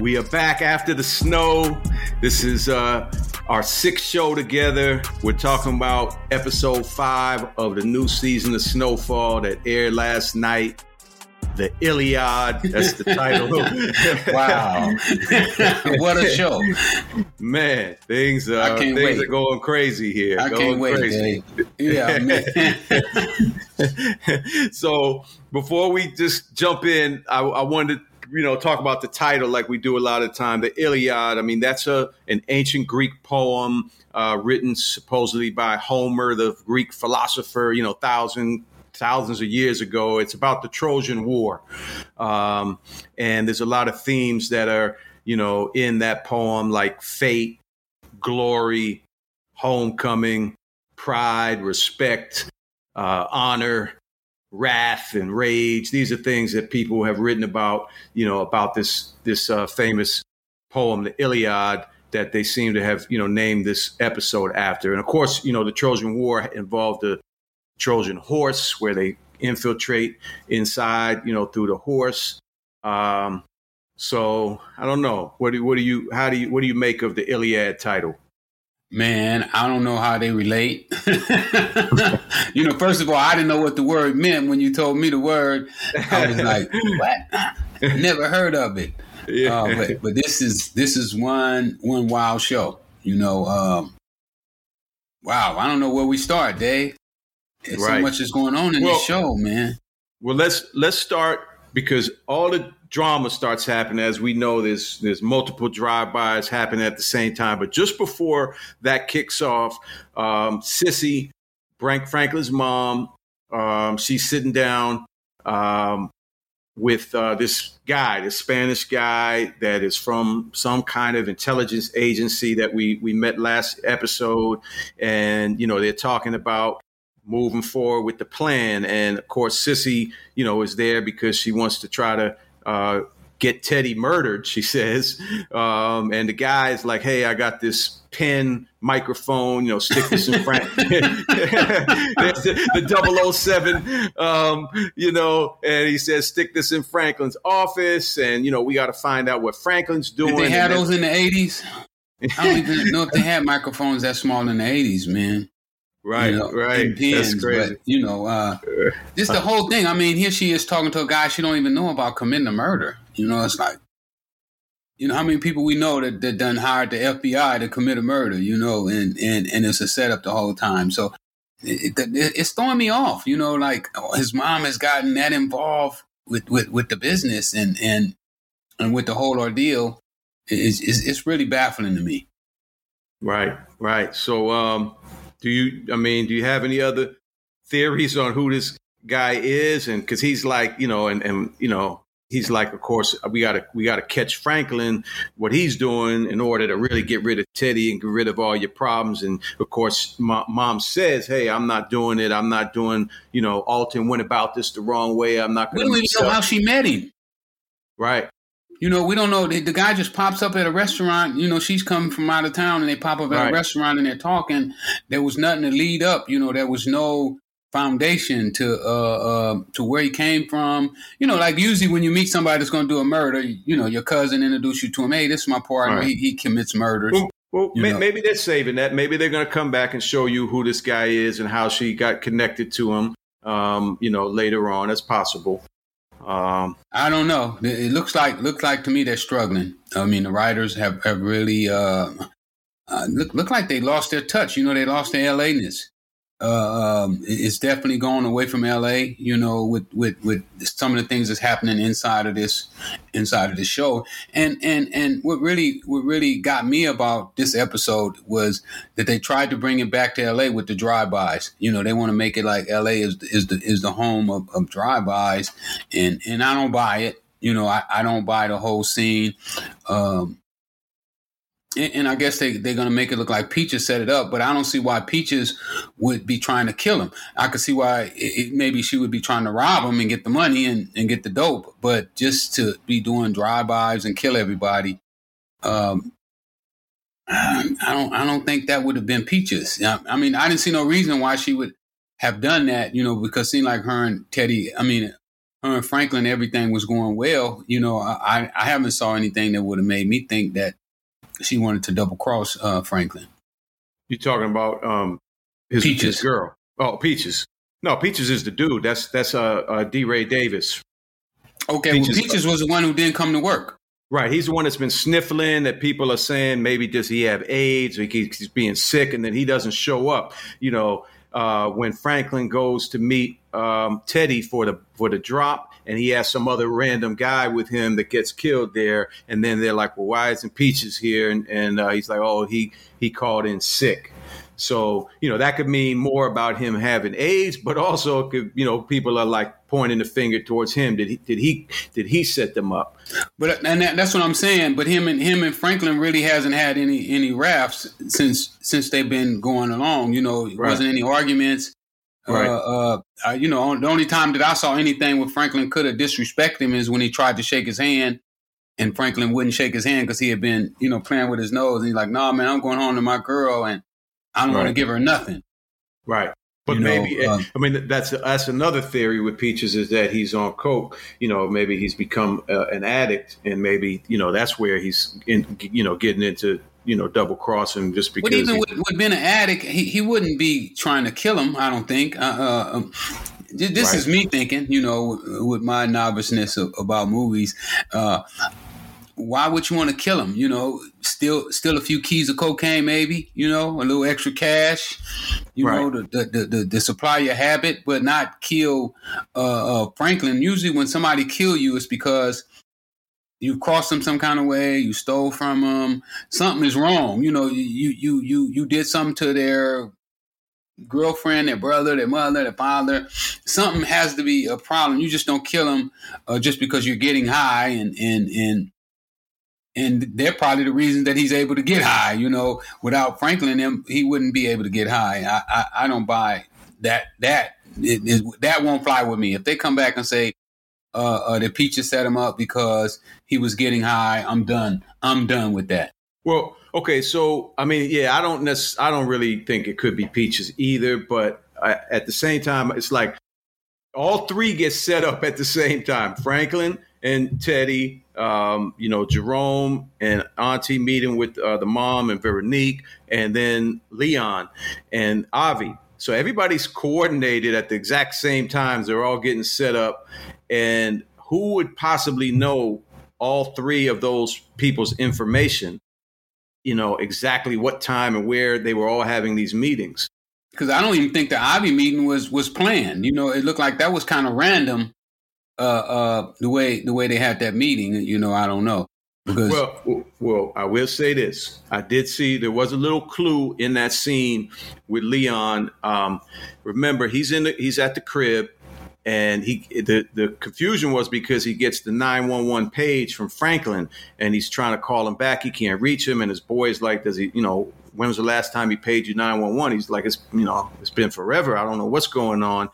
We are back after the snow. This is uh, our sixth show together. We're talking about episode five of the new season of Snowfall that aired last night. The Iliad. That's the title. wow. what a show. Man, things, uh, things wait. are going crazy here. I going can't wait. Crazy. Yeah. so before we just jump in, I, I wanted to you know talk about the title like we do a lot of time the iliad. I mean that's a an ancient greek poem uh, written supposedly by homer the greek philosopher you know thousand thousands of years ago. It's about the trojan war. Um, and there's a lot of themes that are you know in that poem like fate glory homecoming pride respect uh, honor wrath and rage. These are things that people have written about, you know, about this this uh, famous poem, the Iliad, that they seem to have, you know, named this episode after. And of course, you know, the Trojan War involved the Trojan horse, where they infiltrate inside, you know, through the horse. Um, so I don't know. What do what do you how do you what do you make of the Iliad title? Man, I don't know how they relate. you know, first of all, I didn't know what the word meant when you told me the word. I was like, "What? Never heard of it." Yeah. Uh, but but this is this is one one wild show. You know, um, wow. I don't know where we start, Dave. Right. So much is going on in well, this show, man. Well, let's let's start because all the drama starts happening. As we know, there's there's multiple drive-bys happening at the same time. But just before that kicks off, um, Cissy, Frank Franklin's mom, um, she's sitting down um, with uh, this guy, this Spanish guy that is from some kind of intelligence agency that we we met last episode, and you know they're talking about moving forward with the plan. And of course, Cissy, you know, is there because she wants to try to uh, get Teddy murdered, she says. Um, and the guy is like, hey, I got this pen microphone, you know, stick this in front. the, the 007, um, you know, and he says, stick this in Franklin's office. And, you know, we got to find out what Franklin's doing. Did they had those in the 80s? I don't even know if they had microphones that small in the 80s, man. Right, you know, right. Pens, That's crazy. But, you know, uh, just the whole thing. I mean, here she is talking to a guy she don't even know about committing a murder. You know, it's like, you know, how many people we know that, that done hired the FBI to commit a murder, you know, and, and, and it's a setup the whole time. So it, it, it's throwing me off, you know, like oh, his mom has gotten that involved with, with, with the business and, and, and with the whole ordeal. It's, it's, it's really baffling to me. Right, right. So, um, do you? I mean, do you have any other theories on who this guy is? And because he's like, you know, and and you know, he's like, of course, we gotta we gotta catch Franklin, what he's doing in order to really get rid of Teddy and get rid of all your problems. And of course, mom says, "Hey, I'm not doing it. I'm not doing. You know, Alton went about this the wrong way. I'm not." Gonna We don't even know how she met him. Right. You know, we don't know. The, the, guy just pops up at a restaurant. You know, she's coming from out of town, and they pop up at right. a restaurant and they're talking. There was nothing to lead up. You know, there was no foundation to uh, uh to where he came from. You know, like usually when you meet somebody that's going to do a murder, you know, your cousin introduced you to him. Hey, this is my partner. Right. He, he commits murders. Well, well may, maybe they're saving that. Maybe they're going to come back and show you who this guy is and how she got connected to him. Um, you know, later on, that's possible. Um, I don't know. It looks like looks like to me they're struggling. I mean, the writers have have really uh, uh, look look like they lost their touch. You know, they lost their LA ness uh, um, it's definitely going away from LA. You know, with with with some of the things that's happening inside of this inside of the show, and and and what really what really got me about this episode was that they tried to bring it back to LA with the drive-bys. You know, they want to make it like LA is is the is the home of, of drive-bys, and and I don't buy it. You know, I, I don't buy the whole scene. Um, and I guess they, they're going to make it look like Peaches set it up, but I don't see why Peaches would be trying to kill him. I could see why it, maybe she would be trying to rob him and get the money and, and get the dope, but just to be doing drive-bys and kill everybody, um, I don't I don't think that would have been Peaches. I mean, I didn't see no reason why she would have done that, you know, because it seemed like her and Teddy, I mean, her and Franklin everything was going well, you know, I I haven't saw anything that would have made me think that she wanted to double cross uh, Franklin. You talking about um his, Peaches. his girl? Oh, Peaches. No, Peaches is the dude. That's that's uh, uh DeRay Davis. Okay, Peaches- well, Peaches was the one who didn't come to work. Right, he's the one that's been sniffling. That people are saying maybe does he have AIDS or he- he's being sick, and then he doesn't show up. You know, uh, when Franklin goes to meet um, Teddy for the for the drop, and he has some other random guy with him that gets killed there, and then they're like, "Well, why isn't Peaches here?" And, and uh, he's like, "Oh, he he called in sick." So, you know, that could mean more about him having AIDS, but also it could, you know, people are like pointing the finger towards him. Did he did he did he set them up? But and that, that's what I'm saying. But him and him and Franklin really hasn't had any any rafts since since they've been going along. You know, it Right. wasn't any arguments. Right. Uh, uh, uh, you know, the only time that I saw anything where Franklin could have disrespected him is when he tried to shake his hand, and Franklin wouldn't shake his hand because he had been, you know, playing with his nose. And he's like, "No, man, I'm going home to my girl, and I don't want to give her nothing." Right. But You know, maybe uh, I mean that's that's another theory with Peaches is that he's on coke. You know, maybe he's become uh, an addict, and maybe you know that's where he's in. You know, getting into you know double crossing just because. But even he's- with, with being an addict, he, he wouldn't be trying to kill him. I don't think. Uh, uh, um, this Right. is me thinking, you know, with my noviceness of, about movies. Uh, why would you want to kill him? You know, still, still a few keys of cocaine, maybe. You know, a little extra cash. You know, Right. the, the the the supply your habit, but not kill uh, uh, Franklin. Usually, when somebody kill you, it's because you crossed them some kind of way, you stole from them, something is wrong. You know, you you you you did something to their girlfriend, their brother, their mother, their father. Something has to be a problem. You just don't kill them uh, just because you're getting high, and and and and they're probably the reason that he's able to get high. You know, without Franklin, him he wouldn't be able to get high. I I, I don't buy that that it, it, that won't fly with me. If they come back and say. Uh, uh, that Peaches set him up because he was getting high. I'm done. I'm done with that. Well, okay, so I mean, yeah, I don't necess- I don't really think it could be Peaches either, but I, at the same time, it's like all three get set up at the same time. Franklin and Teddy, um, you know, Jerome and Auntie meeting with uh, the mom and Veronique, and then Leon and Avi. So everybody's coordinated at the exact same times. They're all getting set up, and who would possibly know all three of those people's information? You know exactly what time and where they were all having these meetings. because I don't even think the Ivy meeting was was planned. You know, it looked like that was kind of random. Uh, uh, the way the way they had that meeting, you know, I don't know because Well, well, I will say this: I did see there was a little clue in that scene with Leon. Um, remember, he's in the, he's at the crib, and he the the confusion was because he gets the nine one one page from Franklin, and he's trying to call him back. He can't reach him, and his boy's like, "Does he? You know, when was the last time he paid you nine one one?" He's like, "It's you know, it's been forever. I don't know what's going on."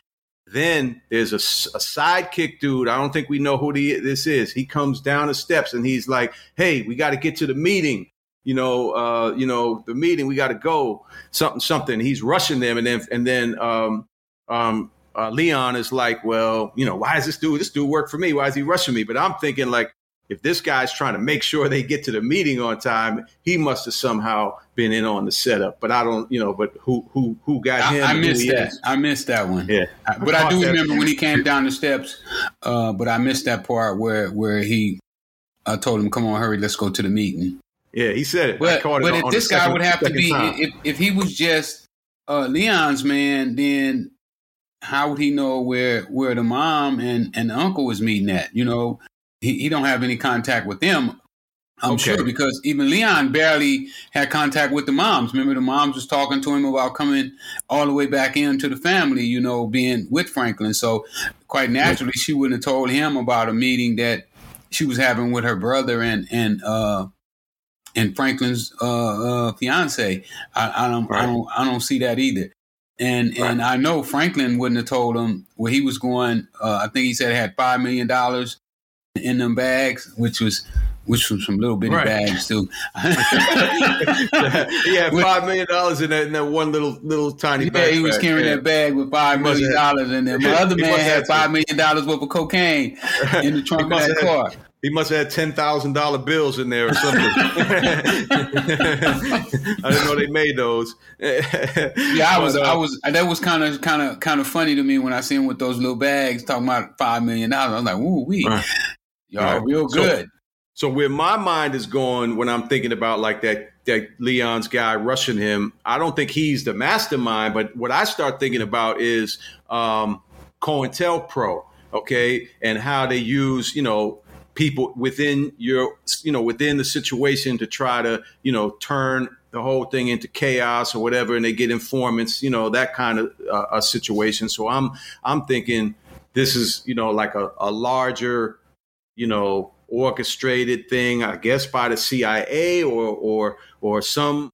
Then there's a, a sidekick dude. I don't think we know who the, this is. He comes down the steps and he's like, "Hey, we got to get to the meeting. You know, uh, you know, the meeting. We got to go. Something, something." He's rushing them, and then and then um, um, uh, Leon is like, "Well, you know, why is this dude? This dude work for me. Why is he rushing me?" But I'm thinking like, if this guy's trying to make sure they get to the meeting on time, he must have somehow been in on the setup. But I don't, you know, but who who who got him? I, I and who missed that. is? I missed that one. Yeah. I- but I do caught that. remember when he came down the steps. Uh, but I missed that part where where he. I told him, "Come on, hurry, let's go to the meeting." Yeah, he said it. I But caught it but on- if on this guy second- would have to be, if if he was just uh, Leon's man, then how would he know where where the mom and and the uncle was meeting at? You know, he, he don't have any contact with them. I'm Okay. sure because even Leon barely had contact with the moms. Remember, the moms was talking to him about coming all the way back into the family. You know, being with Franklin. So quite naturally, she wouldn't have told him about a meeting that she was having with her brother and and uh, and Franklin's uh, uh, fiance. I, I don't, I don't, I don't see that either. And and I know Franklin wouldn't have told him where he was going. Uh, I think he said he had five million dollars in them bags, which was which was some little bitty right. bags too. he had five million dollars in that in that one little little tiny yeah, bag. he was carrying that bag with five million dollars in there. My other man had five million dollars worth of cocaine in the trunk of that car. He must have had ten thousand dollar bills in there or something. I didn't know they made those. yeah, I was, uh, I was. That was kind of, kind of, kind of funny to me when I seen him with those little bags talking about five million dollars. I was like, "Ooh, we, y'all right. real good." So, so where my mind is going when I'm thinking about like that that Leon's guy rushing him, I don't think he's the mastermind. But what I start thinking about is um, COINTELPRO, okay, and how they use you know people within your you know within the situation to try to you know turn the whole thing into chaos or whatever and they get informants you know that kind of uh, a situation. So i'm i'm thinking this is you know like a, a larger you know orchestrated thing i guess by the cia or or or some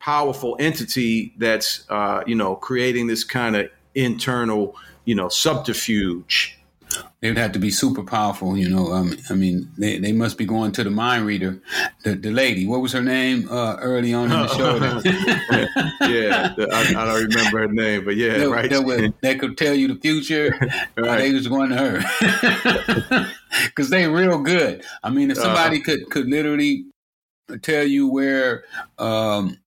powerful entity that's uh, you know creating this kind of internal you know subterfuge they would have to be super powerful, you know. Um, I mean, they, they must be going to the mind reader. The the lady, what was her name uh, early on in the show? yeah, I, I, don't remember her name, but yeah, that, right. That, would, that could tell you the future. right. They was going to her because they real good. I mean, if somebody uh, could could literally tell you where um,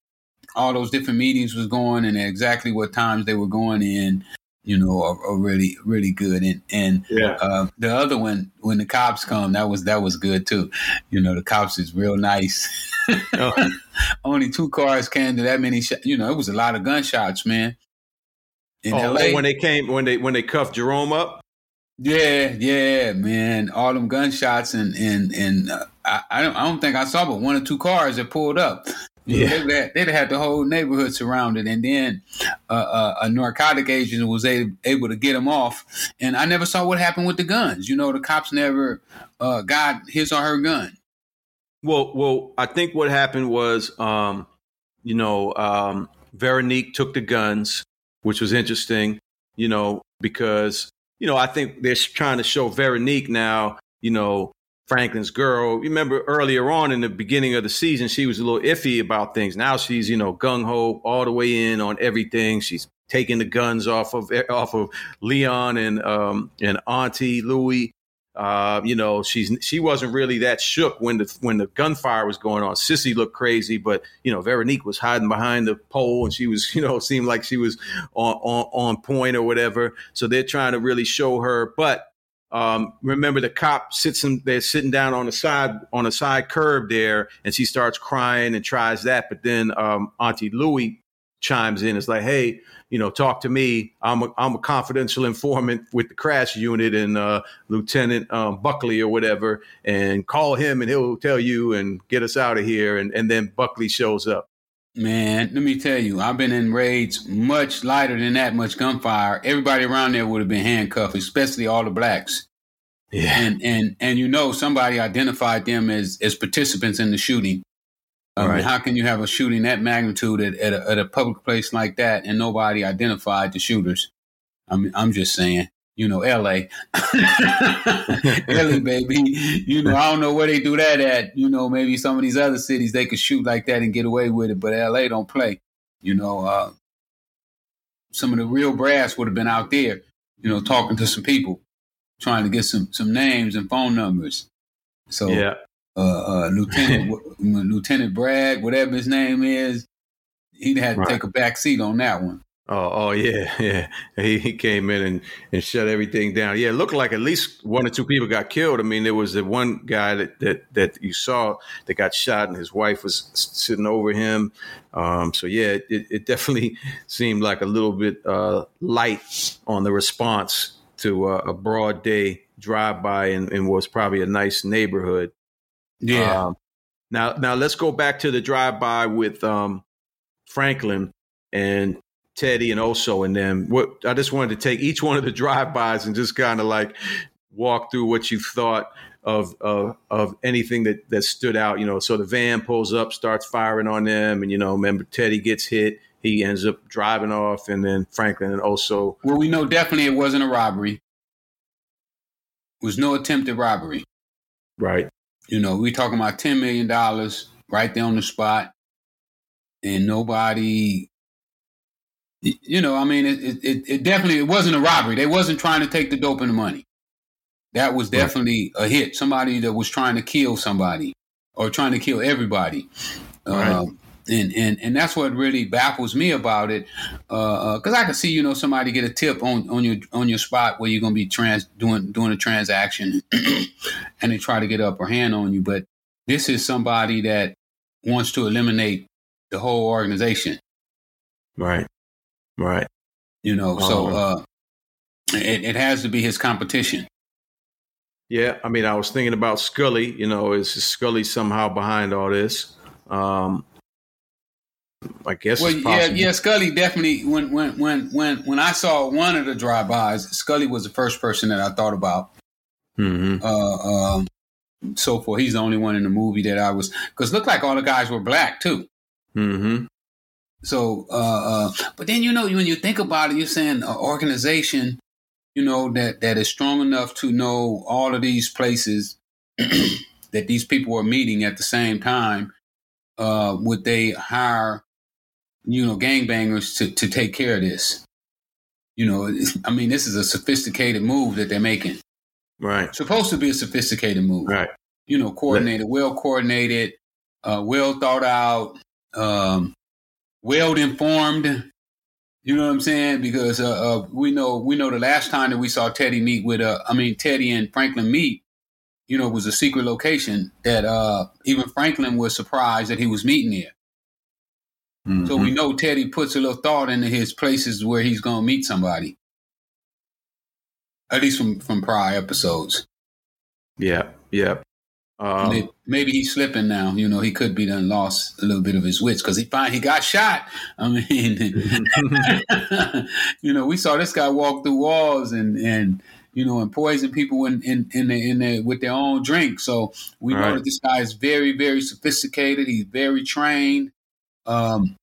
all those different meetings was going and exactly what times they were going in you know, are, are, really really good. And and yeah. uh, the other one, when the cops come, that was that was good too. You know, the cops is real nice. oh. Only two cars came to that many. Sh- you know, it was a lot of gunshots, man. In oh, LA, when they came, when they when they cuffed Jerome up. Yeah, yeah, man. All them gunshots and and and uh, I, I don't I don't think I saw but one or two cars that pulled up. Yeah, they'd, have, they'd had the whole neighborhood surrounded, and then uh, uh, a narcotic agent was able, able to get them off. And I never saw what happened with the guns. You know, the cops never uh, got his or her gun. Well, well, I think what happened was, um, you know, um, Veronique took the guns, which was interesting. You know, because you know I think they're trying to show Veronique now. You know, Franklin's girl. Remember earlier on in the beginning of the season, she was a little iffy about things. Now she's, you know, gung ho all the way in on everything. She's taking the guns off of off of Leon and um and Auntie Louie. Uh, you know, she's she wasn't really that shook when the when the gunfire was going on. Cissy looked crazy, but you know, Veronique was hiding behind the pole, and she was, you know, seemed like she was on on, on point or whatever. So they're trying to really show her, but um, remember the cop sits in, sitting down on the side on a side curb there and she starts crying and tries that but then um, auntie louie chimes in. It's like hey you know talk to me. I'm a, I'm a confidential informant with the crash unit and uh, lieutenant um, buckley or whatever and call him and he'll tell you and get us out of here and, and then buckley shows up Man, let me tell you, I've been in raids much lighter than that much gunfire. Everybody around there would have been handcuffed, especially all the blacks. Yeah. And and and you know somebody identified them as as participants in the shooting. Um, right. How can you have a shooting that magnitude at, at, a, at a public place like that and nobody identified the shooters? I mean, I'm just saying you know, LA. LA, baby. You know, I don't know where they do that at. You know, maybe some of these other cities they could shoot like that and get away with it, but LA don't play. You know, uh, some of the real brass would have been out there, you know, talking to some people, trying to get some some names and phone numbers. So, yeah. uh, uh, Lieutenant Lieutenant Bragg, whatever his name is, he'd have to right. take a back seat on that one. Oh, oh yeah, yeah. He, he came in and, and shut everything down. Yeah, it looked like at least one or two people got killed. I mean, there was the one guy that that, that you saw that got shot, and his wife was sitting over him. Um, so yeah, it, it definitely seemed like a little bit uh, light on the response to uh, a broad day drive by, and, and, was probably a nice neighborhood. Yeah. Um, now, now let's go back to the drive by with um, Franklin and Teddy and Oso and them. What I just wanted to take each one of the drive-bys and just kind of like walk through what you thought of of of anything that that stood out. You know, so the van pulls up, starts firing on them, and you know, remember Teddy gets hit. He ends up driving off, and then Franklin and Oso. Well, we know definitely it wasn't a robbery. It was no attempted robbery. Right. You know, we talking about ten million dollars right there on the spot, and nobody. You know, I mean, it, it, it definitely it wasn't a robbery. They wasn't trying to take the dope and the money. That was definitely right. a hit. Somebody that was trying to kill somebody or trying to kill everybody. Right. Um, and, and and that's what really baffles me about it, because uh, uh, I can see you know somebody get a tip on, on your on your spot where you're gonna be trans doing doing a transaction, and they try to get upper hand on you. But this is somebody that wants to eliminate the whole organization. Right, right. You know, so uh-huh. uh, it, it has to be his competition. Yeah, I mean, I was thinking about Scully. You know, is Scully somehow behind all this? Um, I guess. Well, yeah, yeah. Scully definitely. When when when when when I saw one of the drive-bys, Scully was the first person that I thought about. Mm-hmm. Uh, um, so forth. He's the only one in the movie that I was because looked like all the guys were black too. Mm-hmm. So, uh, uh, but then you know when you think about it, you're saying an organization, you know that that is strong enough to know all of these places that these people are meeting at the same time. Uh, would they hire you know, gangbangers to, to take care of this. You know, I mean, this is a sophisticated move that they're making. Right. Supposed to be a sophisticated move. Right. You know, coordinated, well coordinated, uh, well thought out, um, well informed. You know what I'm saying? Because uh, uh, we know we know the last time that we saw Teddy meet with uh, I mean Teddy and Franklin meet, you know, was a secret location that uh, even Franklin was surprised that he was meeting there. Mm-hmm. So we know Teddy puts a little thought into his places where he's going to meet somebody. At least from from prior episodes. Yeah, yeah. Um, maybe he's slipping now. You know, he could be done lost a little bit of his wits because he find he got shot. I mean, you know, we saw this guy walk through walls and and you know and poison people in in in, the, in the, with their own drink. So we know that this guy is very very sophisticated. He's very trained. Um,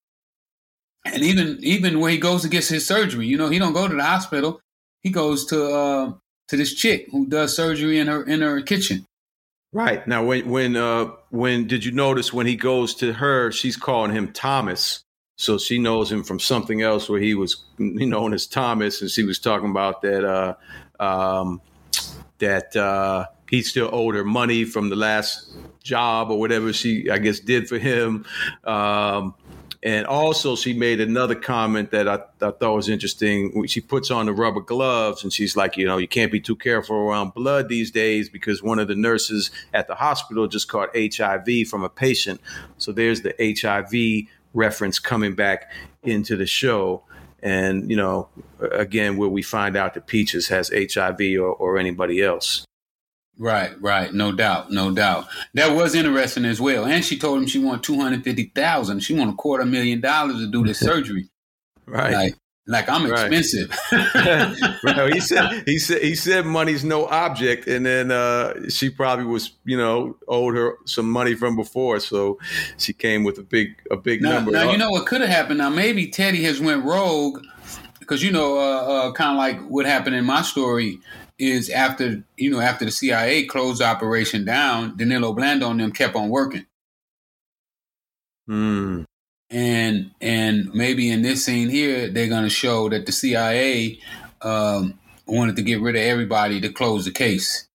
and even even when he goes to get his surgery, you know, he don't go to the hospital. He goes to uh, to this chick who does surgery in her in her kitchen. Right now, when when uh, when did you notice when he goes to her, she's calling him Thomas, so she knows him from something else where he was known as Thomas, and she was talking about that uh, um, that uh, he still owed her money from the last job or whatever she, I guess, did for him. Um, and also, she made another comment that I, I, thought was interesting. She puts on the rubber gloves and she's like, you know, you can't be too careful around blood these days because one of the nurses at the hospital just caught HIV from a patient. So there's the HIV reference coming back into the show. And, you know, again, where we find out that Peaches has HIV or, or anybody else. Right, right, no doubt, no doubt. That was interesting as well. And she told him she wanted two hundred fifty thousand. She wanted a quarter million dollars to do this surgery. right. Like, like I'm right. expensive. right. He said he said he said money's no object, and then uh, she probably was you know owed her some money from before, so she came with a big a big now, number. Now you know what could have happened. Now maybe Teddy has went rogue because you know uh, uh, kind of like what happened in my story is after you know after the CIA closed operation down, Danilo Blandón and them kept on working. Hmm. And and maybe in this scene here, they're going to show that the CIA um, wanted to get rid of everybody to close the case.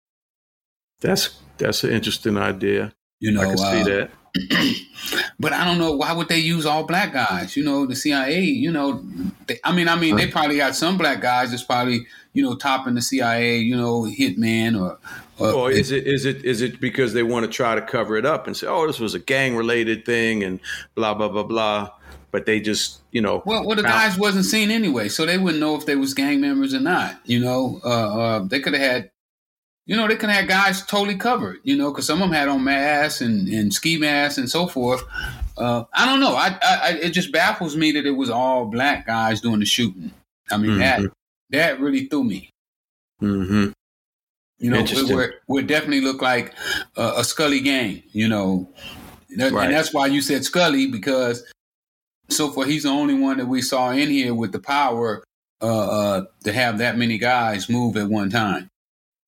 That's that's an interesting idea. You know, I can see uh, that. But I don't know why would they use all black guys? You know, the CIA. You know, they, I mean, I mean, they probably got some black guys that's probably you know topping the CIA. You know, hitman or. or well, is it is it is it because they want to try to cover it up and say, oh, this was a gang related thing and blah blah blah blah. But they just, you know. Well, well, the guys wasn't seen anyway, so they wouldn't know if they was gang members or not. You know, uh, uh, they could have had you know, they can have guys totally covered, you know, because some of them had on masks and, and ski masks and so forth. Uh, I don't know. I, I, it just baffles me that it was all black guys doing the shooting. I mean, mm-hmm. that that really threw me. Mm-hmm. You know, it would definitely look like a, a Scully gang. You know, right. and that's why you said Scully because so far he's the only one that we saw in here with the power uh, uh, to have that many guys move at one time.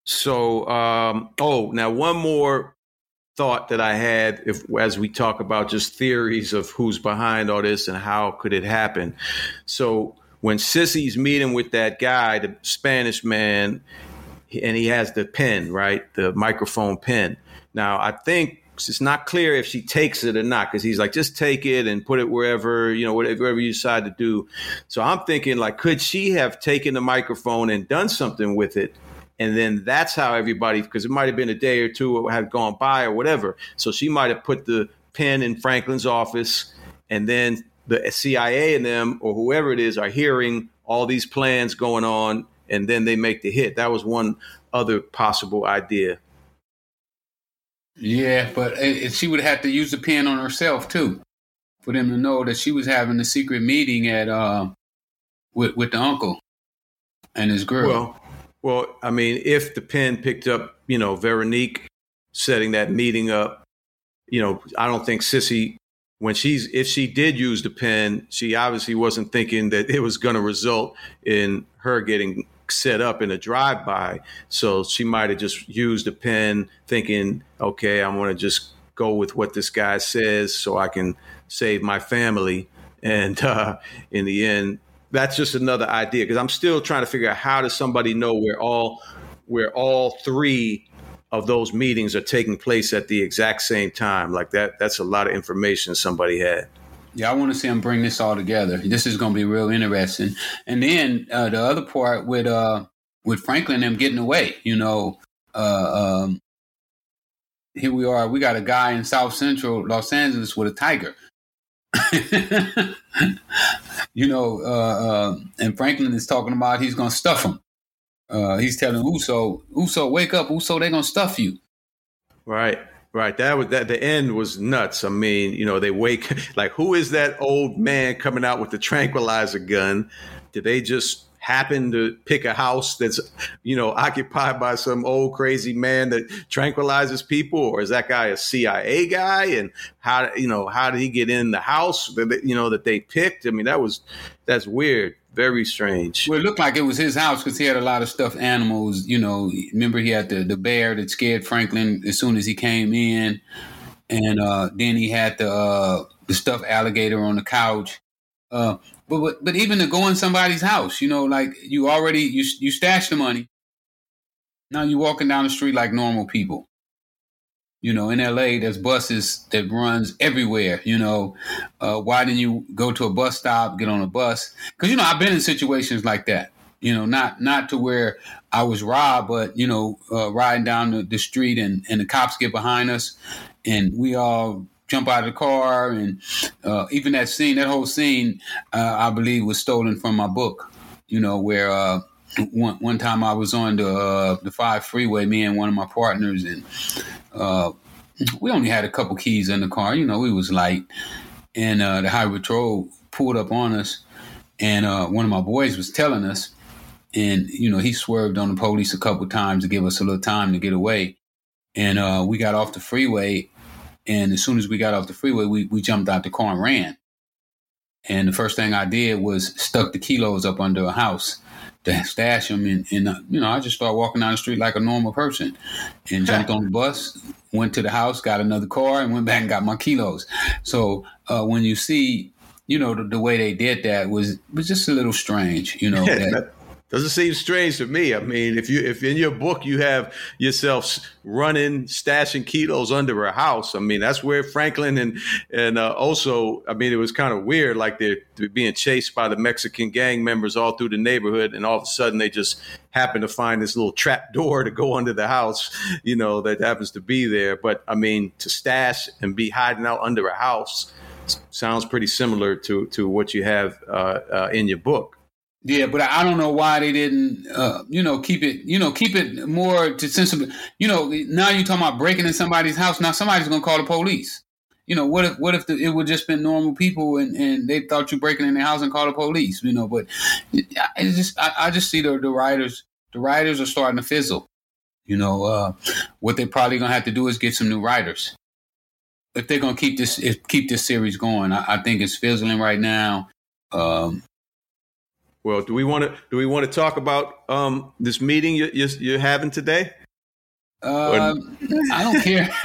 So, um, oh, now one more thought that I had if as we talk about just theories of who's behind all this and how could it happen. So when Cissy's meeting with that guy, the Spanish man, and he has the pen, right? The microphone pen. Now I think it's not clear if she takes it or not because he's like, just take it and put it wherever, you know, whatever you decide to do. So I'm thinking, like, could she have taken the microphone and done something with it? And then that's how everybody, because it might have been a day or two had gone by or whatever. So she might have put the pen in Franklin's office, and then the CIA and them or whoever it is are hearing all these plans going on, and then they make the hit. That was one other possible idea. Yeah, but she would have to use the pen on herself too, for them to know that she was having a secret meeting at uh, with with the uncle and his girl. Well, well, I mean, if the pen picked up, you know, Veronique setting that meeting up, you know, I don't think Cissy, when she's if she did use the pen, she obviously wasn't thinking that it was going to result in her getting set up in a drive by. So she might have just used a pen thinking, okay, I'm going to just go with what this guy says so I can save my family. And uh, in the end, that's just another idea because I'm still trying to figure out how does somebody know where all where all three of those meetings are taking place at the exact same time. Like that, that's a lot of information somebody had. Yeah, I want to see them bring this all together. This is going to be real interesting. And then uh, the other part with uh, with Franklin them getting away, you know, uh, um, here we are. We got a guy in South Central Los Angeles with a tiger. you know, uh, uh, and Franklin is talking about he's going to stuff him. Uh, he's telling Oso, Oso, wake up, Oso, they're going to stuff you. Right. Right. That was that the end was nuts. I mean, you know, they wake like who is that old man coming out with the tranquilizer gun? Did they just happen to pick a house that's, you know, occupied by some old crazy man that tranquilizes people, or is that guy a CIA guy? And how you know how did he get in the house that you know that they picked? I mean, that was that's weird. Very strange. Well, it looked like it was his house because he had a lot of stuffed animals. You know, remember he had the, the bear that scared Franklin as soon as he came in, and uh, then he had the uh, the stuffed alligator on the couch. Uh, but, but but even to go in somebody's house, you know, like you already you you stashed the money. Now you're walking down the street like normal people. You know, in LA, there's buses that runs everywhere. You know, uh, why didn't you go to a bus stop, get on a bus? Because you know, I've been in situations like that. You know, not not to where I was robbed, but you know, uh, riding down the, the street and and the cops get behind us, and we all jump out of the car, and uh, even that scene, that whole scene, uh, I believe, was stolen from my book. You know, where uh, one one time I was on the uh, the five freeway, me and one of my partners, and uh, we only had a couple keys in the car. You know, we was light, and uh, the highway patrol pulled up on us, and one of my boys was telling us, and you know, he swerved on the police a couple times to give us a little time to get away, and uh, we got off the freeway, and as soon as we got off the freeway, we we jumped out the car and ran. And the first thing I did was stuck the kilos up under a house to stash them. And, and uh, you know, I just started walking down the street like a normal person and jumped on the bus, went to the house, got another car, and went back and got my kilos. So uh, when you see, you know, the, the, way they did that was was just a little strange, you know. that, doesn't seem strange to me. I mean, if you if in your book you have yourself running, stashing kilos under a house, I mean that's where Franklin and and uh, Oso, I mean, it was kind of weird, like they're, they're, being chased by the Mexican gang members all through the neighborhood, and all of a sudden they just happen to find this little trap door to go under the house, you know, that happens to be there. But I mean, to stash and be hiding out under a house sounds pretty similar to to what you have uh, uh, in your book. Yeah, but I don't know why they didn't, uh, you know, keep it, you know, keep it more to sensible. You know, now you're talking about breaking in somebody's house. Now somebody's gonna call the police. You know, what if what if the, it would just been normal people and, and they thought you breaking in their house and call the police? You know, but it's just I, I just see the the writers the writers are starting to fizzle. You know, uh, what they're probably gonna have to do is get some new writers if they're gonna keep this keep this series going. I, I think it's fizzling right now. Um, well, do we want to do we want to talk about um, this meeting you're, you're, having today? Uh, I don't care.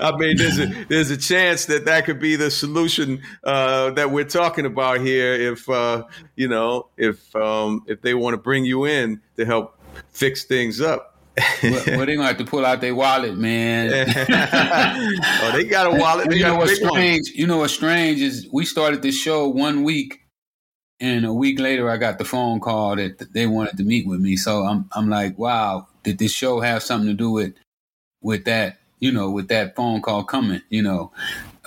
I mean, there's a there's a chance that that could be the solution uh, that we're talking about here. If uh, you know, if um, if they want to bring you in to help fix things up. Well, well, they gonna have to pull out their wallet, man. oh, they got a wallet. They you know what's strange? One. You know what's strange is we started this show one week, and a week later I got the phone call that they wanted to meet with me. So I'm I'm like, wow, did this show have something to do with with that? You know, with that phone call coming. You know,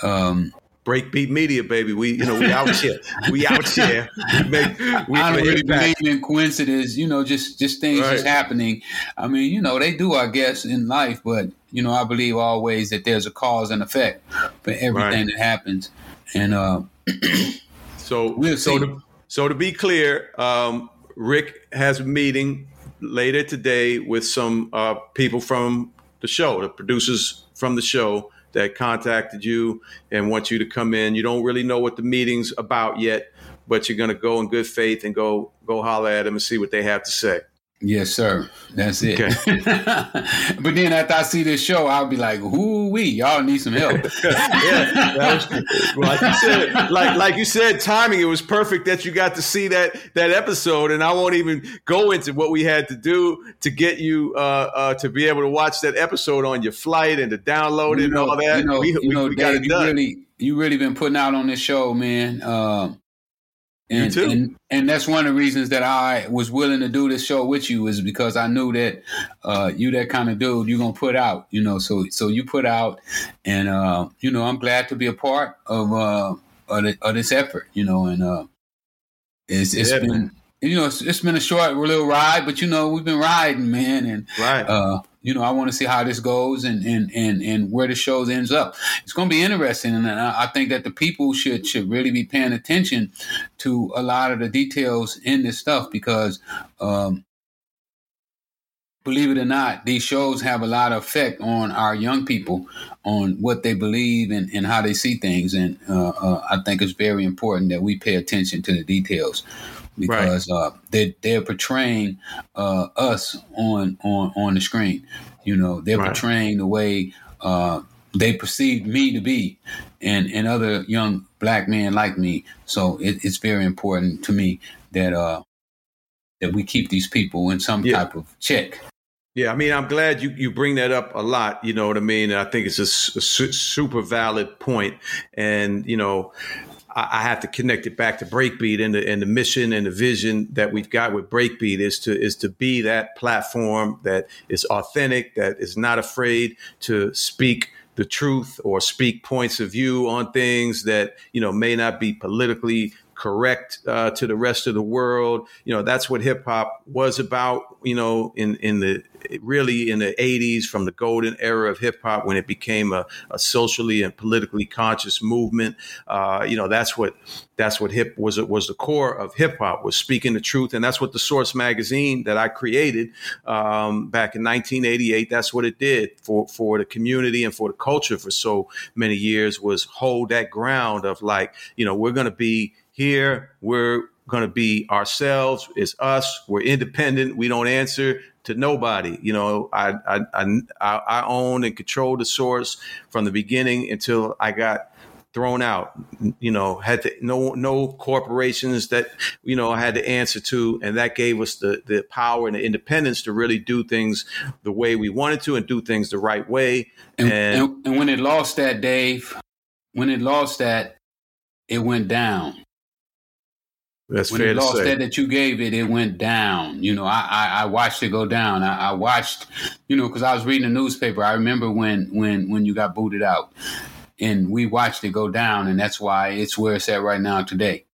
um, Breakbeat Media, baby. We, you know, we out here. We out here. We make, we I don't really believe in coincidence. You know, just just things right. just happening. I mean, you know, they do, I guess, in life, but you know, I believe always that there's a cause and effect for everything right. that happens. And uh, so, we'll so to, so to be clear, um, Rick has a meeting later today with some uh, people from the show, the producers from the show that contacted you and want you to come in. You don't really know what the meeting's about yet, but you're going to go in good faith and go go holler at them and see what they have to say. Yes, sir. That's it. Okay. but then after I see this show, I'll be like, "Who we? Y'all need some help." yeah, was, like you said, like like you said, timing. It was perfect that you got to see that that episode, and I won't even go into what we had to do to get you uh, uh, to be able to watch that episode on your flight and to download it you know, and all that. You know, we, you know, we, we Dave, you really you really been putting out on this show, man. Um, and, and, and that's one of the reasons that I was willing to do this show with you is because I knew that uh, you that kind of dude you're gonna put out, you know. So so you put out, and uh, you know I'm glad to be a part of uh, of, the, of, this effort, you know. And uh, it's it's yeah, been man. you know it's, it's been a short little ride, but you know we've been riding, man, and right. Uh, you know, I want to see how this goes and and and and where the show ends up. It's going to be interesting, and I think that the people should should really be paying attention to a lot of the details in this stuff because. Um, believe it or not, these shows have a lot of effect on our young people, on what they believe and, and how they see things. And uh, uh, I think it's very important that we pay attention to the details because right. uh, they they're portraying uh, us on on on the screen. You know, they're right. portraying the way uh, they perceive me to be, and and other young black men like me. So it, it's very important to me that uh, that we keep these people in some yeah. type of check. Yeah, I mean, I'm glad you, you bring that up a lot. You know what I mean? I think it's a, a su- super valid point. And, you know, I have to connect it back to Breakbeat and the and the mission and the vision that we've got with Breakbeat is to is to be that platform that is authentic, that is not afraid to speak the truth or speak points of view on things that you know may not be politically correct uh, to the rest of the world. You know, that's what hip hop was about. You know, in in the really in the 80s from the golden era of hip hop when it became a, a, socially and politically conscious movement. Uh, you know, that's what that's what hip was was the core of hip hop was speaking the truth, and that's what the Source magazine that I created um, back in 1988. That's what it did for for the community and for the culture for so many years was hold that ground of like you know we're going to be here. We're going to be ourselves. It's us. We're independent. We don't answer to nobody. You know, I, I, I, I own and control the source from the beginning until I got thrown out. You know, had to, no no corporations that you know I had to answer to, and that gave us the the power and the independence to really do things the way we wanted to and do things the right way. And and, and, and when it lost that, Dave, when it lost that, it went down. That's when it lost that that you gave it, it went down. You know, I I, I watched it go down. I, I watched, you know, because I was reading the newspaper. I remember when when when you got booted out, and we watched it go down, and that's why it's where it's at right now today.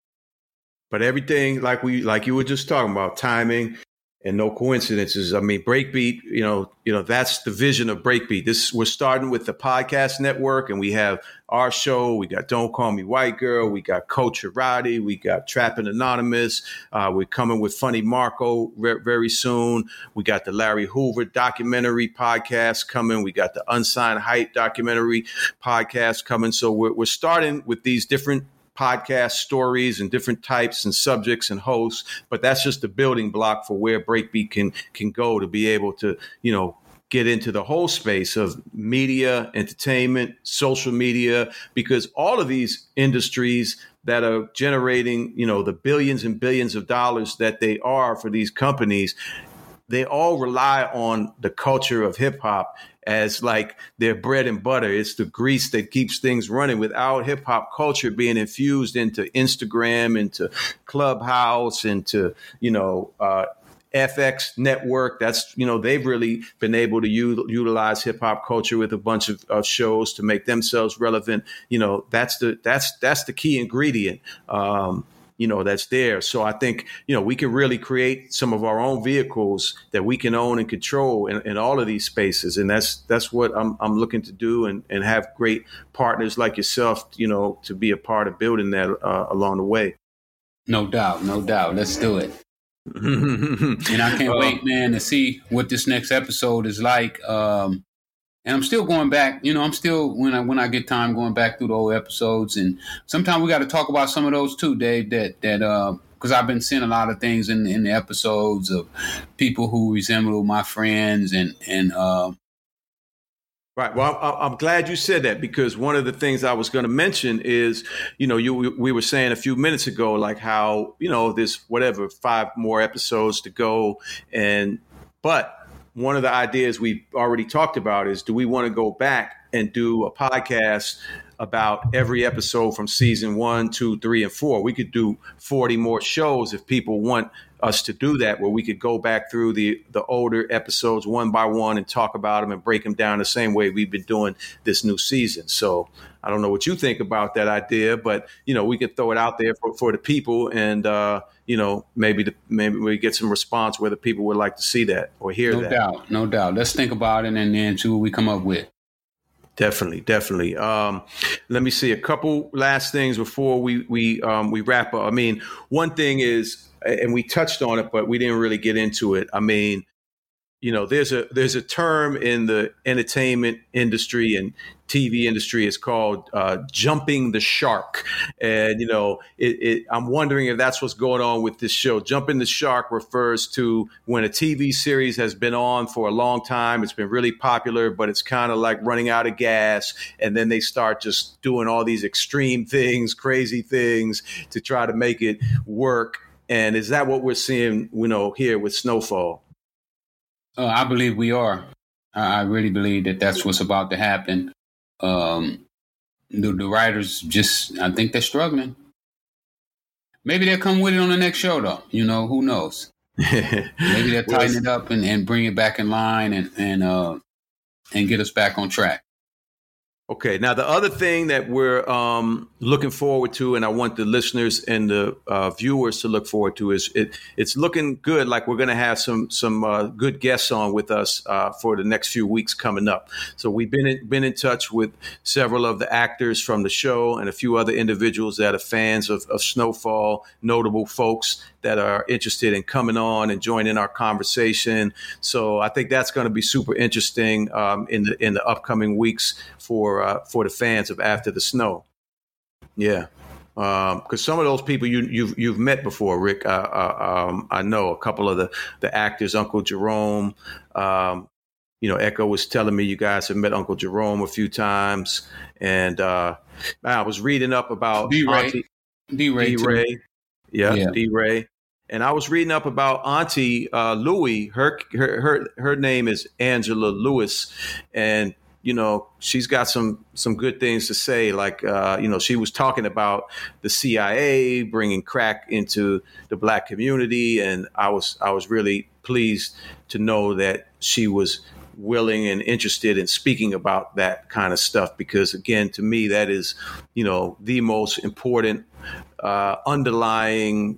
But everything, like we like you were just talking about, timing and no coincidences. I mean, Breakbeat, you know, you know, that's the vision of Breakbeat. This we're starting with the podcast network, and we have our show. We got Don't Call Me White Girl. We got Culture Roddy. We got Trapping Anonymous. Uh, we're coming with Funny Marco re- very soon. We got the Larry Hoover documentary podcast coming. We got the Unsigned Hype documentary podcast coming. So we're, we're starting with these different podcast stories and different types and subjects and hosts, but that's just the building block for where Breakbeat can can go to be able to, you know, get into the whole space of media, entertainment, social media, because all of these industries that are generating, you know, the billions and billions of dollars that they are for these companies, they all rely on the culture of hip hop as like their bread and butter. It's the grease that keeps things running. Without hip hop culture being infused into Instagram, into Clubhouse, into you know uh, FX network. That's you know they've really been able to u- utilize hip hop culture with a bunch of, of, shows to make themselves relevant. You know that's the that's that's the key ingredient. Um, you know that's there. So I think you know we can really create some of our own vehicles that we can own and control in, in all of these spaces, and that's that's what I'm I'm looking to do, and and have great partners like yourself, you know, to be a part of building that uh, along the way. No doubt, no doubt. Let's do it. and I can't wait, man, to see what this next episode is like. Um, and I'm still going back. You know, I'm still when I when I get time going back through the old episodes, and sometimes we got to talk about some of those too, Dave. That that uh, because I've been seeing a lot of things in in the episodes of people who resemble my friends and and uh, Right. Well, I'm glad you said that because one of the things I was going to mention is, you know, you we were saying a few minutes ago, like how you know there's whatever five more episodes to go, and but one of the ideas we've already talked about is, do we want to go back and do a podcast about every episode from season one, two, three, and four? We could do 40 more shows if people want us to do that where we could go back through the the older episodes one by one and talk about them and break them down the same way we've been doing this new season so i don't know what you think about that idea but you know we could throw it out there for, for the people and uh, you know maybe the, maybe we get some response whether people would like to see that or hear no that no doubt no doubt let's think about it and then see what we come up with Definitely, definitely. Um, let me see a couple last things before we we um, we wrap up. I mean, one thing is and we touched on it, but we didn't really get into it. I mean, you know, there's a there's a term in the entertainment industry and TV industry. Is called uh, jumping the shark, and you know, it, it, I'm wondering if that's what's going on with this show. Jumping the shark refers to when a TV series has been on for a long time, it's been really popular, but it's kind of like running out of gas, and then they start just doing all these extreme things, crazy things to try to make it work. And is that what we're seeing, you know, here with Snowfall? Uh, I believe we are. I really believe that that's what's about to happen. Um, the, the writers just, I think they're struggling. Maybe they'll come with it on the next show, though. You know, who knows? Maybe they'll tighten it up and, and bring it back in line and and uh, and get us back on track. Okay. Now, the other thing that we're um, looking forward to, and I want the listeners and the uh, viewers to look forward to, is it, it's looking good. Like we're going to have some some uh, good guests on with us uh, for the next few weeks coming up. So we've been in, been in touch with several of the actors from the show and a few other individuals that are fans of, of Snowfall, notable folks that are interested in coming on and joining our conversation. So I think that's going to be super interesting um, in the in the upcoming weeks for uh, for the fans of After the Snow. Yeah, because um, some of those people you, you've you've met before, Rick. Uh, uh, um, I know a couple of the the actors, Uncle Jerome. Um, you know, Echo was telling me you guys have met Uncle Jerome a few times, and uh, I was reading up about DeRay. D Ray. Yeah, yeah. DeRay. And I was reading up about Auntie uh, Louie. Her, her her her name is Angela Lewis, and you know she's got some some good things to say. Like uh, you know she was talking about the CIA bringing crack into the black community, and I was I was really pleased to know that she was willing and interested in speaking about that kind of stuff because again to me that is you know the most important uh, underlying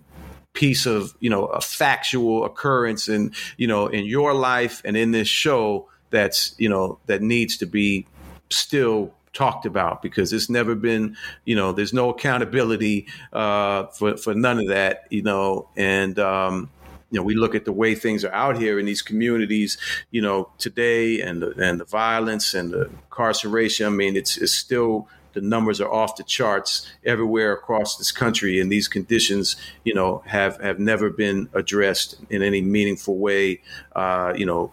piece of you know a factual occurrence in you know in your life and in this show that's you know that needs to be still talked about because it's never been you know there's no accountability uh, for for none of that you know and um, you know we look at the way things are out here in these communities you know today and the, and the violence and the incarceration. I mean it's it's still the numbers are off the charts everywhere across this country, and these conditions, you know, have have never been addressed in any meaningful way. Uh, you know,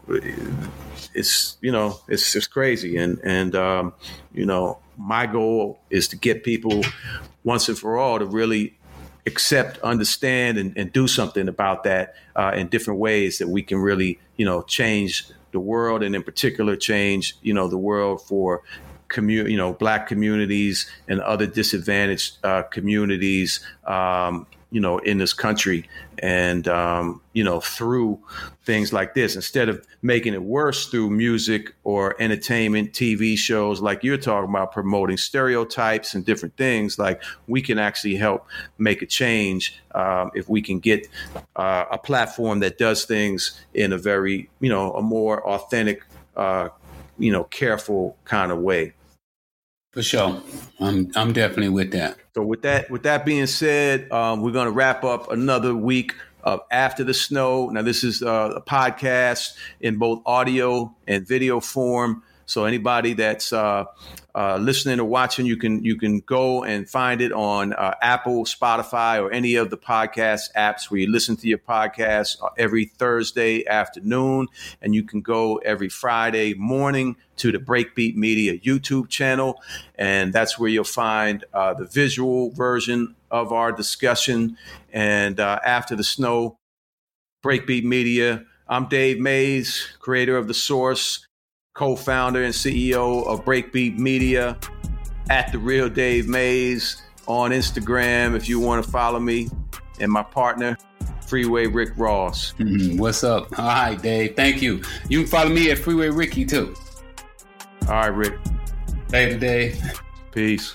it's you know it's it's crazy, and and um, you know my goal is to get people once and for all to really accept, understand, and, and do something about that uh, in different ways that we can really, you know, change the world, and in particular, change, you know, the world for community, you know, black communities and other disadvantaged uh, communities. Um, you know, in this country. And, um, you know, through things like this, instead of making it worse through music or entertainment, TV shows, like you're talking about promoting stereotypes and different things, like we can actually help make a change um, if we can get uh, a platform that does things in a very, you know, a more authentic, uh, you know, careful kind of way. For sure, I'm I'm definitely with that. So with that with that being said, um, we're going to wrap up another week of After the Snow. Now this is uh, a podcast in both audio and video form. So anybody that's uh, uh, listening or watching, you can you can go and find it on uh, Apple, Spotify, or any of the podcast apps where you listen to your podcast uh, every Thursday afternoon, and you can go every Friday morning to the Breakbeat Media YouTube channel, and that's where you'll find uh, the visual version of our discussion. And uh, after the snow, Breakbeat Media. I'm Dave Mays, creator of the Source co founder and CEO of Breakbeat Media, at The Real Dave Mays on Instagram if you want to follow me, and my partner, Freeway Rick Ross. Mm-hmm. What's up? All right, Dave. Thank you. You can follow me at Freeway Ricky too. All right, Rick. Later, Dave. Peace.